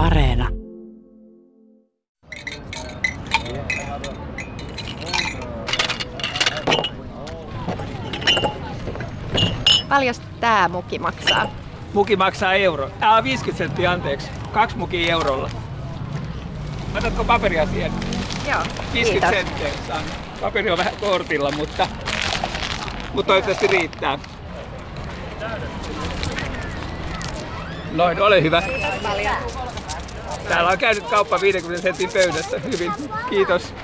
Areena. Paljon tämä muki maksaa? Muki maksaa euro. Ää, 50 senttiä anteeksi. Kaksi mukia eurolla. Otatko paperia siihen? Joo, 50 kiitos. senttiä saan. Paperi on vähän kortilla, mutta, mutta toivottavasti riittää. Noin, ole hyvä. Paljon. Täällä on käynyt kauppa 50 sentin pöydässä. Hyvin, kiitos.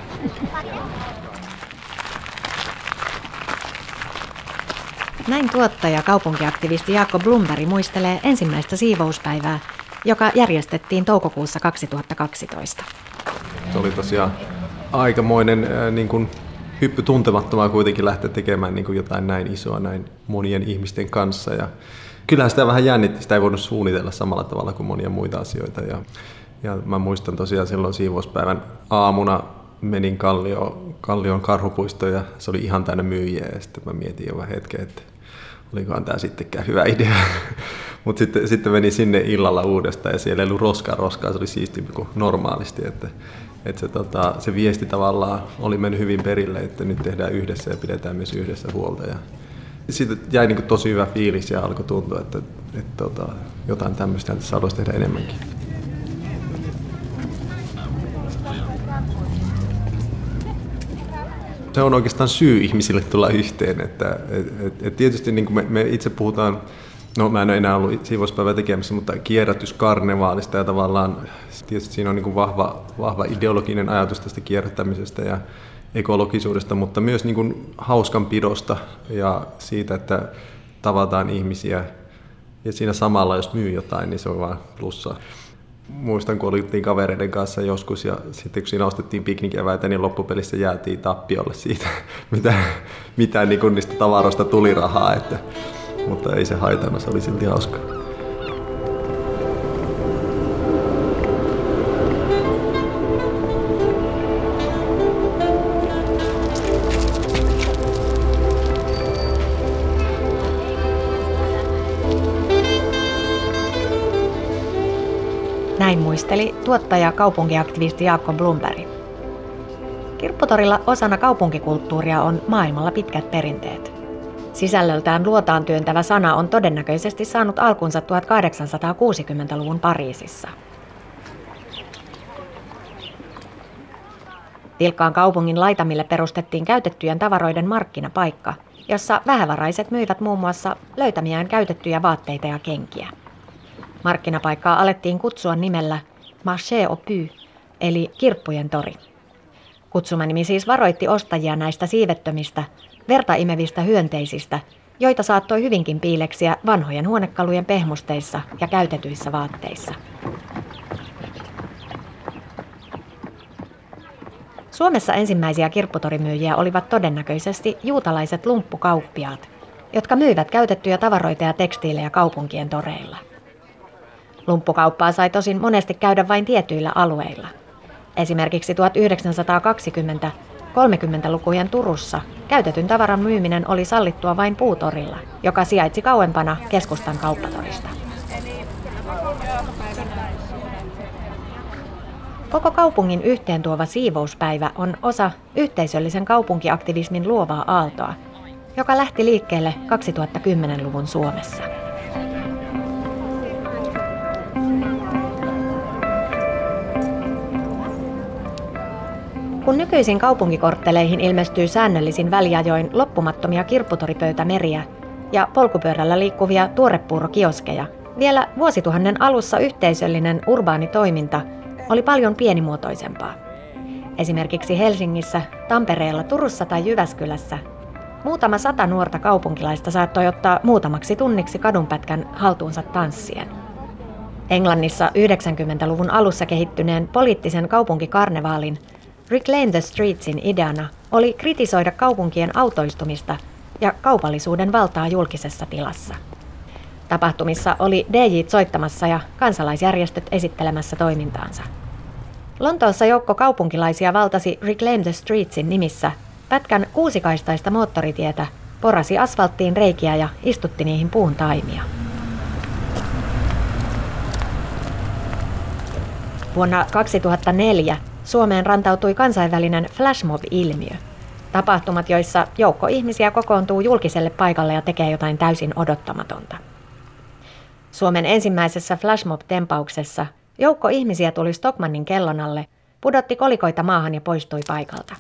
Näin tuottaja kaupunkiaktivisti Jaakko Blumberg muistelee ensimmäistä siivouspäivää, joka järjestettiin toukokuussa 2012. Se oli tosiaan aikamoinen äh, niin kuin hyppy tuntemattomaa kuitenkin lähteä tekemään niin kuin jotain näin isoa näin monien ihmisten kanssa. Ja kyllähän sitä vähän jännitti, sitä ei voinut suunnitella samalla tavalla kuin monia muita asioita. Ja, ja mä muistan tosiaan silloin siivouspäivän aamuna menin Kallio, Kallion karhupuistoon ja se oli ihan täynnä myyjiä ja sitten mä mietin jo vähän hetken, että olikohan tämä sittenkään hyvä idea. Mutta sitten, sitten menin sinne illalla uudestaan ja siellä ei ollut roskaa roskaa, se oli siistimpi kuin normaalisti. Että, että se, tota, se viesti tavallaan oli mennyt hyvin perille, että nyt tehdään yhdessä ja pidetään myös yhdessä huolta. Ja siitä jäi niin kuin tosi hyvä fiilis ja alkoi tuntua, että, että tota, jotain tämmöistä tässä haluaisi tehdä enemmänkin. Se on oikeastaan syy ihmisille tulla yhteen. Että, et, et, et tietysti niin kuin me, me itse puhutaan, no mä en ole enää ollut siivouspäivää tekemässä, mutta kierrätyskarnevaalista ja tavallaan tietysti siinä on niin kuin vahva, vahva ideologinen ajatus tästä kierrättämisestä ja ekologisuudesta, mutta myös niin kuin hauskanpidosta ja siitä, että tavataan ihmisiä ja siinä samalla jos myy jotain, niin se on vaan plussa muistan, kun oltiin kavereiden kanssa joskus ja sitten kun siinä ostettiin piknikeväitä, niin loppupelissä jäätiin tappiolle siitä, mitä, mitä niin niistä tavaroista tuli rahaa. Että, mutta ei se haitannut, se oli silti hauskaa. Näin muisteli tuottaja kaupunkiaktivisti Jaakko Blumberg. Kirpputorilla osana kaupunkikulttuuria on maailmalla pitkät perinteet. Sisällöltään luotaan työntävä sana on todennäköisesti saanut alkunsa 1860-luvun Pariisissa. Vilkkaan kaupungin laitamille perustettiin käytettyjen tavaroiden markkinapaikka, jossa vähävaraiset myivät muun muassa löytämiään käytettyjä vaatteita ja kenkiä. Markkinapaikkaa alettiin kutsua nimellä Marché au Puy, eli kirppujen tori. Kutsumanimi siis varoitti ostajia näistä siivettömistä, vertaimevistä hyönteisistä, joita saattoi hyvinkin piileksiä vanhojen huonekalujen pehmusteissa ja käytetyissä vaatteissa. Suomessa ensimmäisiä kirpputorimyyjiä olivat todennäköisesti juutalaiset lumppukauppiaat, jotka myivät käytettyjä tavaroita ja tekstiilejä kaupunkien toreilla. Lumppukauppaa sai tosin monesti käydä vain tietyillä alueilla. Esimerkiksi 1920-30-lukujen Turussa käytetyn tavaran myyminen oli sallittua vain puutorilla, joka sijaitsi kauempana keskustan kauppatorista. Koko kaupungin yhteen tuova siivouspäivä on osa yhteisöllisen kaupunkiaktivismin luovaa aaltoa, joka lähti liikkeelle 2010-luvun Suomessa. Kun nykyisin kaupunkikortteleihin ilmestyy säännöllisin väliajoin loppumattomia kirpputoripöytämeriä ja polkupyörällä liikkuvia tuorepuurokioskeja, vielä vuosituhannen alussa yhteisöllinen urbaani toiminta oli paljon pienimuotoisempaa. Esimerkiksi Helsingissä, Tampereella, Turussa tai Jyväskylässä muutama sata nuorta kaupunkilaista saattoi ottaa muutamaksi tunniksi kadunpätkän haltuunsa tanssien. Englannissa 90-luvun alussa kehittyneen poliittisen kaupunkikarnevaalin Reclaim the Streetsin ideana oli kritisoida kaupunkien autoistumista ja kaupallisuuden valtaa julkisessa tilassa. Tapahtumissa oli DJ soittamassa ja kansalaisjärjestöt esittelemässä toimintaansa. Lontoossa joukko kaupunkilaisia valtasi Reclaim the Streetsin nimissä pätkän kuusikaistaista moottoritietä, porasi asfalttiin reikiä ja istutti niihin puun taimia. Vuonna 2004 Suomeen rantautui kansainvälinen flashmob-ilmiö. Tapahtumat, joissa joukko ihmisiä kokoontuu julkiselle paikalle ja tekee jotain täysin odottamatonta. Suomen ensimmäisessä flashmob-tempauksessa joukko ihmisiä tuli Stockmannin kellon alle, pudotti kolikoita maahan ja poistui paikalta.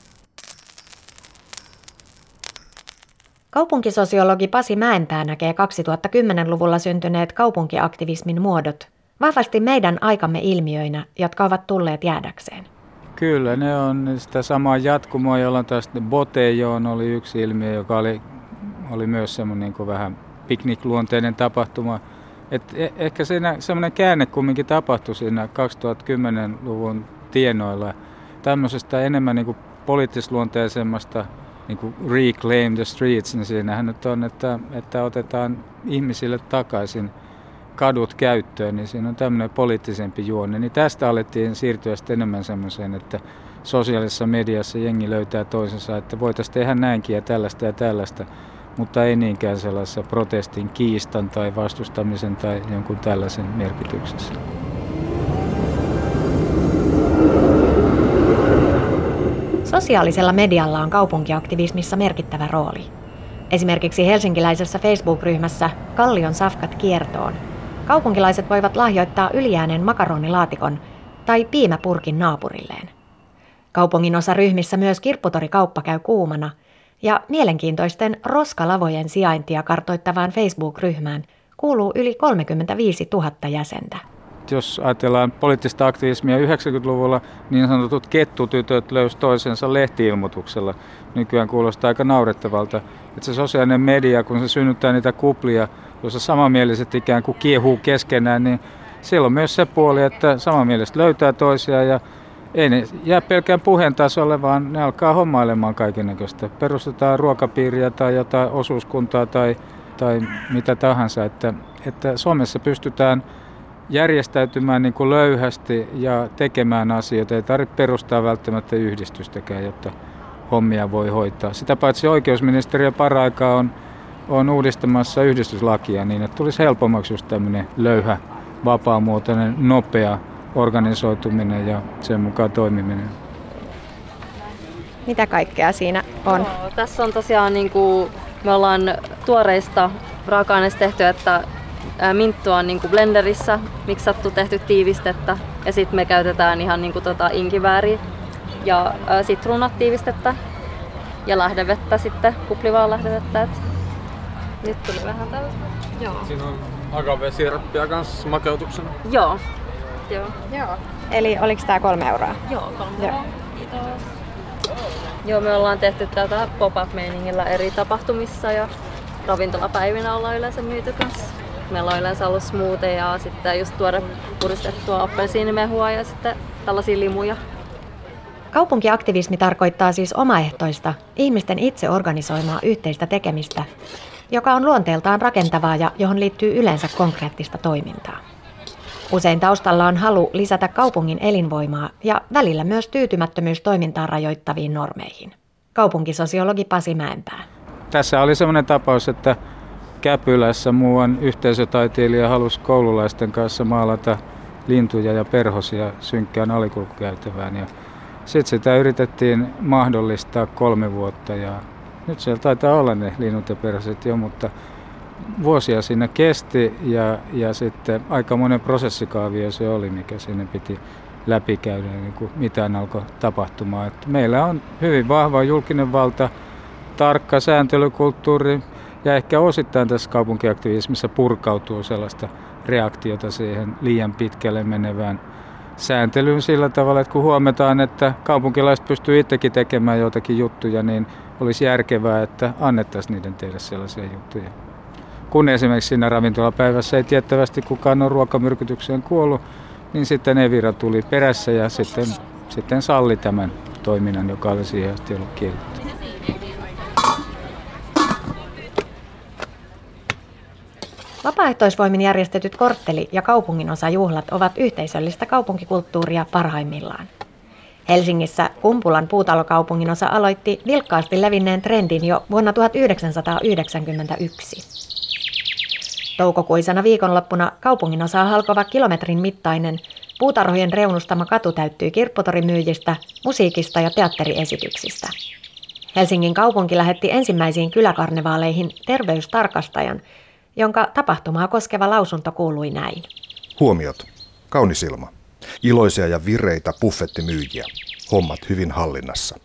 Kaupunkisosiologi Pasi Mäenpää näkee 2010-luvulla syntyneet kaupunkiaktivismin muodot vahvasti meidän aikamme ilmiöinä, jotka ovat tulleet jäädäkseen. Kyllä, ne on sitä samaa jatkumoa, jolla tästä Botejoon oli yksi ilmiö, joka oli, oli myös semmoinen niin vähän piknikluonteinen tapahtuma. Et e- ehkä siinä semmoinen käänne kumminkin tapahtui siinä 2010-luvun tienoilla. Tämmöisestä enemmän niin kuin poliittisluonteisemmasta niin kuin reclaim the streets, niin siinähän nyt on, että, että otetaan ihmisille takaisin kadut käyttöön, niin siinä on tämmöinen poliittisempi juonne. Niin tästä alettiin siirtyä sitten enemmän semmoiseen, että sosiaalisessa mediassa jengi löytää toisensa, että voitaisiin tehdä näinkin ja tällaista ja tällaista, mutta ei niinkään sellaisessa protestin, kiistan tai vastustamisen tai jonkun tällaisen merkityksessä. Sosiaalisella medialla on kaupunkiaktivismissa merkittävä rooli. Esimerkiksi helsinkiläisessä Facebook-ryhmässä Kallion safkat kiertoon kaupunkilaiset voivat lahjoittaa ylijääneen makaronilaatikon tai piimäpurkin naapurilleen. Kaupungin osa ryhmissä myös kirpputorikauppa käy kuumana ja mielenkiintoisten roskalavojen sijaintia kartoittavaan Facebook-ryhmään kuuluu yli 35 000 jäsentä jos ajatellaan poliittista aktivismia 90-luvulla, niin sanotut kettutytöt löysivät toisensa lehtiilmoituksella. Nykyään kuulostaa aika naurettavalta. Että se sosiaalinen media, kun se synnyttää niitä kuplia, joissa samanmieliset ikään kuin kiehuu keskenään, niin siellä on myös se puoli, että samanmieliset löytää toisiaan ja ei ne jää pelkään puheen tasolle, vaan ne alkaa hommailemaan kaikennäköistä. Perustetaan ruokapiiriä tai jotain osuuskuntaa tai, tai mitä tahansa. Että, että Suomessa pystytään järjestäytymään niin kuin löyhästi ja tekemään asioita. Ei tarvitse perustaa välttämättä yhdistystäkään, jotta hommia voi hoitaa. Sitä paitsi oikeusministeriö paraikaa on, on uudistamassa yhdistyslakia niin, että tulisi helpommaksi just tämmöinen löyhä, vapaamuotoinen, nopea organisoituminen ja sen mukaan toimiminen. Mitä kaikkea siinä on? Joo, tässä on tosiaan niin kuin, me ollaan tuoreista raaka-aineista tehty, että minttua on niin kuin blenderissä miksattu tehty tiivistettä ja sitten me käytetään ihan niin kuin tota inkivääriä ja sitruunat tiivistettä ja lähdevettä sitten, kuplivaa lähdevettä. Et nyt tuli vähän tällaista. Joo. Siinä on agave-sirappia kanssa makeutuksena. Joo. Joo. Joo. Eli oliko tämä kolme euroa? Joo, kolme euroa. Kiitos. Joo, me ollaan tehty tätä pop-up-meiningillä eri tapahtumissa ja ravintolapäivinä ollaan yleensä myyty kanssa. Meillä on yleensä ollut smoothieja ja sitten just tuoda puristettua appelsiinimehua ja sitten tällaisia limuja. Kaupunkiaktivismi tarkoittaa siis omaehtoista, ihmisten itse organisoimaa yhteistä tekemistä, joka on luonteeltaan rakentavaa ja johon liittyy yleensä konkreettista toimintaa. Usein taustalla on halu lisätä kaupungin elinvoimaa ja välillä myös tyytymättömyys toimintaa rajoittaviin normeihin. Kaupunkisosiologi Pasi Mäenpää. Tässä oli sellainen tapaus, että Käpylässä muuan yhteisötaiteilija halusi koululaisten kanssa maalata lintuja ja perhosia synkkään alikulkukäytävään. Sitten sitä yritettiin mahdollistaa kolme vuotta ja nyt siellä taitaa olla ne linnut ja perhoset jo, mutta vuosia siinä kesti ja, ja sitten aika monen prosessikaavio se oli, mikä sinne piti läpikäydä niin kuin mitään alkoi tapahtumaan. Et meillä on hyvin vahva julkinen valta, tarkka sääntelykulttuuri, ja ehkä osittain tässä kaupunkiaktivismissa purkautuu sellaista reaktiota siihen liian pitkälle menevään sääntelyyn sillä tavalla, että kun huomataan, että kaupunkilaiset pystyy itsekin tekemään jotakin juttuja, niin olisi järkevää, että annettaisiin niiden tehdä sellaisia juttuja. Kun esimerkiksi siinä ravintolapäivässä ei tiettävästi kukaan on ruokamyrkytykseen kuollut, niin sitten Evira tuli perässä ja sitten, sitten salli tämän toiminnan, joka oli siihen asti ollut kielletty. Vapaaehtoisvoimin järjestetyt kortteli- ja kaupunginosajuhlat ovat yhteisöllistä kaupunkikulttuuria parhaimmillaan. Helsingissä Kumpulan puutalokaupungin osa aloitti vilkkaasti levinneen trendin jo vuonna 1991. Toukokuisena viikonloppuna kaupungin osaa halkova kilometrin mittainen Puutarhojen reunustama katu täyttyi kirpputorimyyjistä, musiikista ja teatteriesityksistä. Helsingin kaupunki lähetti ensimmäisiin kyläkarnevaaleihin terveystarkastajan, jonka tapahtumaa koskeva lausunto kuului näin. Huomiot. Kaunis ilma. Iloisia ja vireitä buffettimyyjiä. Hommat hyvin hallinnassa.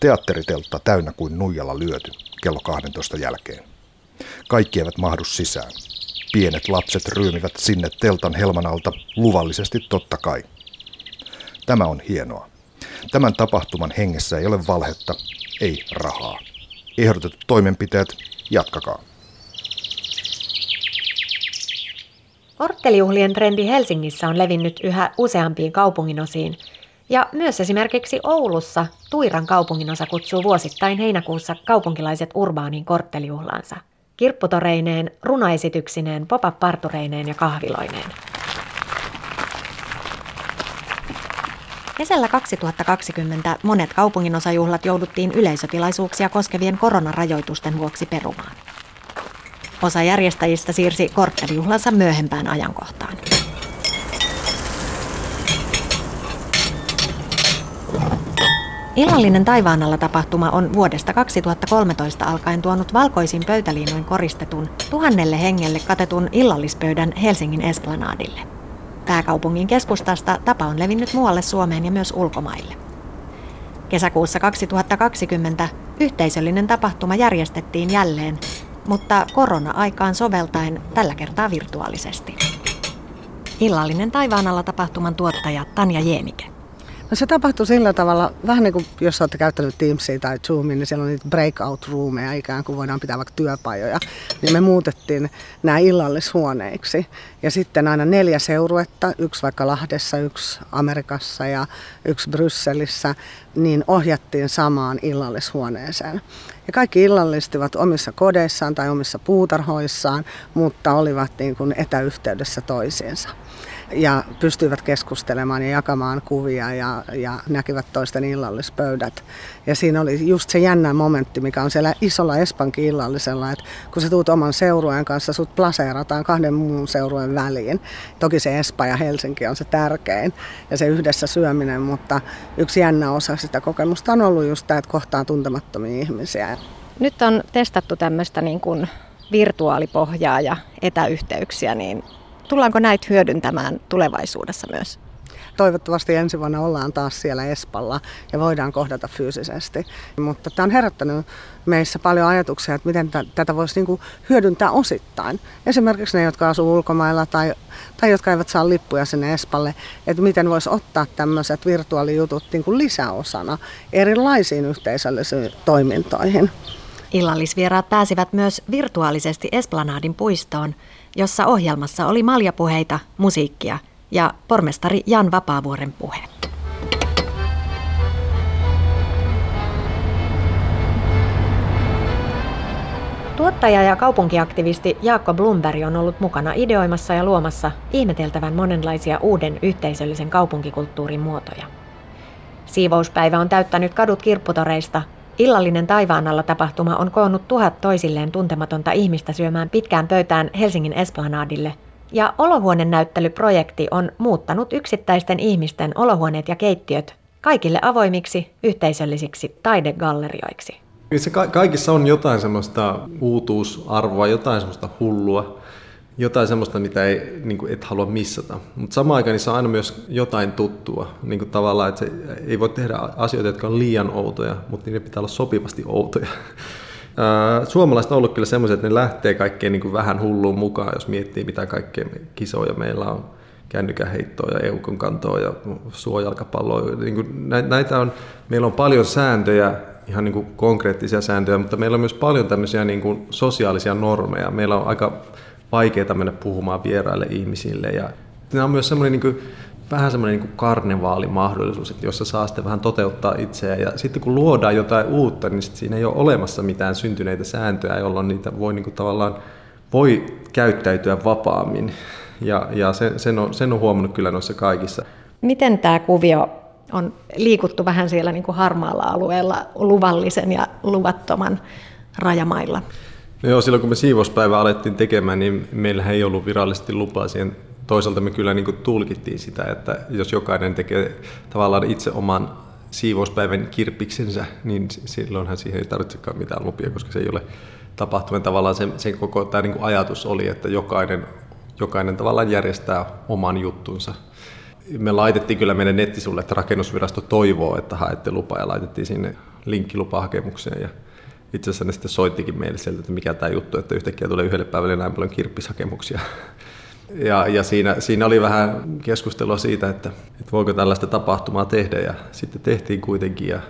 Teatteriteltta täynnä kuin nuijalla lyöty kello 12 jälkeen. Kaikki eivät mahdu sisään. Pienet lapset ryömivät sinne teltan helman alta, luvallisesti totta kai. Tämä on hienoa. Tämän tapahtuman hengessä ei ole valhetta, ei rahaa. Ehdotetut toimenpiteet, jatkakaa. Orttelijuhlien trendi Helsingissä on levinnyt yhä useampiin kaupunginosiin, ja myös esimerkiksi Oulussa Tuiran kaupunginosa kutsuu vuosittain heinäkuussa kaupunkilaiset urbaaniin korttelijuhlaansa. Kirpputoreineen, runoesityksineen, pop-up-partureineen ja kahviloineen. Kesällä 2020 monet kaupunginosajuhlat jouduttiin yleisötilaisuuksia koskevien koronarajoitusten vuoksi perumaan. Osa järjestäjistä siirsi korttelijuhlansa myöhempään ajankohtaan. Illallinen taivaan alla tapahtuma on vuodesta 2013 alkaen tuonut valkoisin pöytäliinoin koristetun tuhannelle hengelle katetun illallispöydän Helsingin Esplanadille. Pääkaupungin keskustasta tapa on levinnyt muualle Suomeen ja myös ulkomaille. Kesäkuussa 2020 yhteisöllinen tapahtuma järjestettiin jälleen, mutta korona-aikaan soveltaen tällä kertaa virtuaalisesti. Illallinen taivaan alla tapahtuman tuottaja Tanja Jeenike. No se tapahtui sillä tavalla, vähän niin kuin jos olette käyttänyt Teamsia tai Zoomia, niin siellä on niitä breakout roomeja, ikään kuin voidaan pitää vaikka työpajoja. Niin me muutettiin nämä illallishuoneiksi. Ja sitten aina neljä seuruetta, yksi vaikka Lahdessa, yksi Amerikassa ja yksi Brysselissä, niin ohjattiin samaan illallishuoneeseen. Ja kaikki illallistivat omissa kodeissaan tai omissa puutarhoissaan, mutta olivat niin kuin etäyhteydessä toisiinsa ja pystyivät keskustelemaan ja jakamaan kuvia ja, ja näkivät toisten illallispöydät. Ja siinä oli just se jännä momentti, mikä on siellä isolla Espankin illallisella, että kun sä tuut oman seurueen kanssa, sut plaseerataan kahden muun seurueen väliin. Toki se Espa ja Helsinki on se tärkein ja se yhdessä syöminen, mutta yksi jännä osa sitä kokemusta on ollut just tämä, että kohtaa tuntemattomia ihmisiä. Nyt on testattu tämmöistä niin kuin virtuaalipohjaa ja etäyhteyksiä, niin tullaanko näitä hyödyntämään tulevaisuudessa myös? Toivottavasti ensi vuonna ollaan taas siellä Espalla ja voidaan kohdata fyysisesti. Mutta tämä on herättänyt meissä paljon ajatuksia, että miten tätä voisi niinku hyödyntää osittain. Esimerkiksi ne, jotka asuu ulkomailla tai, tai jotka eivät saa lippuja sinne Espalle, että miten voisi ottaa tämmöiset virtuaalijutut niinku lisäosana erilaisiin yhteisöllisiin toimintoihin. Illallisvieraat pääsivät myös virtuaalisesti Esplanadin puistoon, jossa ohjelmassa oli maljapuheita, musiikkia ja pormestari Jan Vapaavuoren puhe. Tuottaja ja kaupunkiaktivisti Jaakko Blumberg on ollut mukana ideoimassa ja luomassa ihmeteltävän monenlaisia uuden yhteisöllisen kaupunkikulttuurin muotoja. Siivouspäivä on täyttänyt kadut kirpputoreista Illallinen taivaan alla tapahtuma on koonnut tuhat toisilleen tuntematonta ihmistä syömään pitkään pöytään Helsingin Esplanadille. Ja olohuonenäyttelyprojekti on muuttanut yksittäisten ihmisten olohuoneet ja keittiöt kaikille avoimiksi yhteisöllisiksi taidegallerioiksi. Se ka- kaikissa on jotain semmoista uutuusarvoa, jotain semmoista hullua jotain semmoista, mitä ei, niin kuin et halua missata. Mutta samaan aikaan niissä on aina myös jotain tuttua. Niin kuin tavallaan, että se ei voi tehdä asioita, jotka on liian outoja, mutta niiden pitää olla sopivasti outoja. Suomalaiset on ollut kyllä semmoiset, että ne lähtee kaikkeen niin kuin vähän hulluun mukaan, jos miettii mitä kaikkea kisoja meillä on. Kännykän heittoa ja eukon kantoa ja suojalkapalloa. Niin kuin näitä on, meillä on paljon sääntöjä, ihan niin kuin konkreettisia sääntöjä, mutta meillä on myös paljon tämmöisiä niin kuin sosiaalisia normeja. Meillä on aika vaikeaa mennä puhumaan vieraille ihmisille. Ja nämä on myös semmoinen niin kuin, vähän semmoinen niin karnevaalimahdollisuus, että jossa saa sitten vähän toteuttaa itseään. Ja sitten kun luodaan jotain uutta, niin siinä ei ole olemassa mitään syntyneitä sääntöjä, jolloin niitä voi niin kuin, tavallaan voi käyttäytyä vapaammin. Ja, ja sen, sen, on, sen on huomannut kyllä noissa kaikissa. Miten tämä kuvio on liikuttu vähän siellä niin kuin harmaalla alueella luvallisen ja luvattoman rajamailla? No joo, silloin kun me siivouspäivä alettiin tekemään, niin meillä ei ollut virallisesti lupaa siihen toisaalta me kyllä niin tulkittiin sitä, että jos jokainen tekee tavallaan itse oman siivouspäivän kirppiksensä, niin silloinhan siihen ei tarvitsekaan mitään lupia, koska se ei ole tapahtunut. Tavallaan sen, sen koko tämä niin ajatus oli, että jokainen, jokainen tavallaan järjestää oman juttunsa. Me laitettiin kyllä meidän nettisulle, että rakennusvirasto toivoo, että haette lupaa ja laitettiin sinne linkki lupahakemukseen. Ja itse asiassa ne sitten soittikin meille sieltä, että mikä tämä juttu, että yhtäkkiä tulee yhdelle päivälle näin paljon kirppishakemuksia. Ja, ja siinä, siinä oli vähän keskustelua siitä, että, että voiko tällaista tapahtumaa tehdä ja sitten tehtiin kuitenkin ja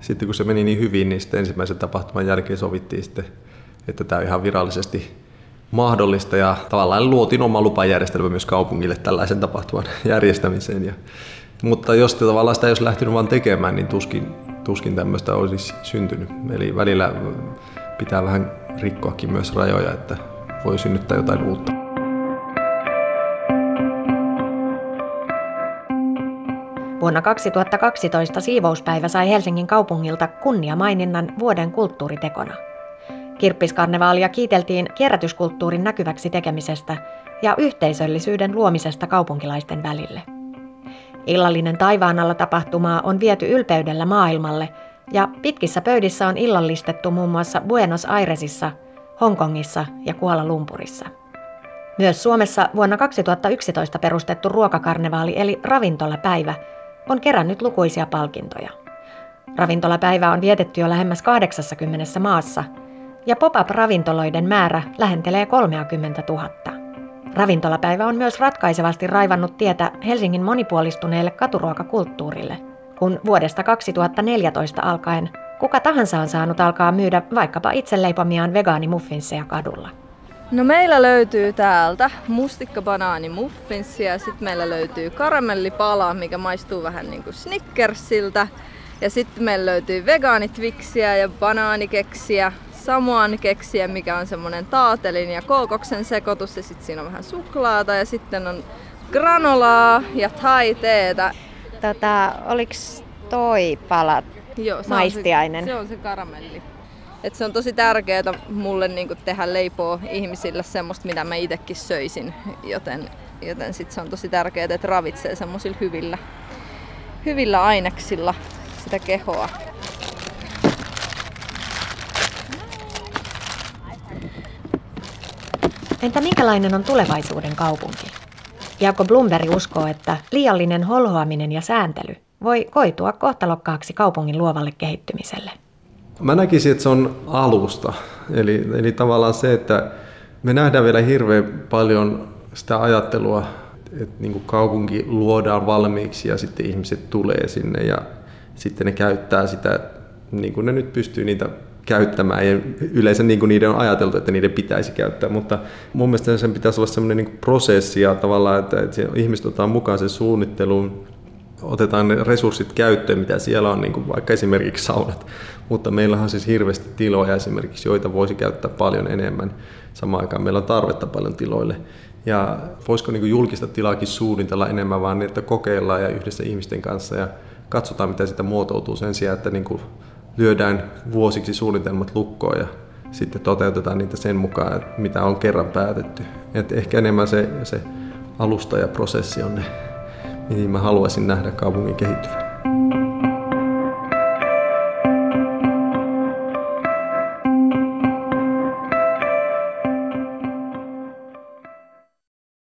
sitten kun se meni niin hyvin, niin sitten ensimmäisen tapahtuman jälkeen sovittiin sitten, että tämä on ihan virallisesti mahdollista ja tavallaan luotiin oma lupajärjestelmä myös kaupungille tällaisen tapahtuman järjestämiseen. Ja, mutta jos tavallaan sitä ei olisi lähtenyt vaan tekemään, niin tuskin, tuskin tämmöistä olisi syntynyt. Eli välillä pitää vähän rikkoakin myös rajoja, että voi synnyttää jotain uutta. Vuonna 2012 siivouspäivä sai Helsingin kaupungilta kunniamaininnan vuoden kulttuuritekona. Kirppiskarnevaalia kiiteltiin kierrätyskulttuurin näkyväksi tekemisestä ja yhteisöllisyyden luomisesta kaupunkilaisten välille. Illallinen taivaan alla tapahtumaa on viety ylpeydellä maailmalle ja pitkissä pöydissä on illallistettu muun muassa Buenos Airesissa, Hongkongissa ja Kuala Lumpurissa. Myös Suomessa vuonna 2011 perustettu ruokakarnevaali eli ravintolapäivä on kerännyt lukuisia palkintoja. Ravintolapäivä on vietetty jo lähemmäs 80 maassa ja pop-up-ravintoloiden määrä lähentelee 30 000. Ravintolapäivä on myös ratkaisevasti raivannut tietä Helsingin monipuolistuneelle katuruokakulttuurille, kun vuodesta 2014 alkaen kuka tahansa on saanut alkaa myydä vaikkapa itse leipomiaan vegaanimuffinsseja kadulla. No meillä löytyy täältä mustikka banaani muffinssi ja sitten meillä löytyy karamellipala, mikä maistuu vähän niin kuin Snickersiltä. Ja sitten meillä löytyy vegaanitviksiä ja banaanikeksiä, samoan keksiä, mikä on semmonen taatelin ja kookoksen sekoitus ja sitten siinä on vähän suklaata ja sitten on granolaa ja taiteeta. Tota, oliks toi pala Joo, se maistiainen? On se, se on se karamelli. Et se on tosi tärkeää mulle niin tehdä leipoa ihmisille semmoista, mitä mä itsekin söisin. Joten, joten sit se on tosi tärkeää, että ravitsee semmoisilla hyvillä, hyvillä aineksilla sitä kehoa. Entä minkälainen on tulevaisuuden kaupunki? Jaakko Blumberg uskoo, että liiallinen holhoaminen ja sääntely voi koitua kohtalokkaaksi kaupungin luovalle kehittymiselle. Mä näkisin, että se on alusta. Eli, eli tavallaan se, että me nähdään vielä hirveän paljon sitä ajattelua, että niin kuin kaupunki luodaan valmiiksi ja sitten ihmiset tulee sinne ja sitten ne käyttää sitä niin kuin ne nyt pystyy niitä käyttämään ja yleensä niin kuin niiden on ajateltu, että niiden pitäisi käyttää, mutta mun mielestä sen pitäisi olla sellainen niin prosessi ja tavallaan, että, että ihmiset otetaan mukaan sen suunnitteluun, otetaan ne resurssit käyttöön, mitä siellä on, niin kuin vaikka esimerkiksi saunat, mutta meillä on siis hirveästi tiloja esimerkiksi, joita voisi käyttää paljon enemmän. Samaan aikaan meillä on tarvetta paljon tiloille. Ja voisiko niin julkista tilaakin suunnitella enemmän vaan niin, että kokeillaan ja yhdessä ihmisten kanssa ja katsotaan, mitä sitä muotoutuu sen sijaan, että niin kuin lyödään vuosiksi suunnitelmat lukkoon ja sitten toteutetaan niitä sen mukaan, että mitä on kerran päätetty. Et ehkä enemmän se, se alusta ja prosessi on ne, mihin mä haluaisin nähdä kaupungin kehittyvän.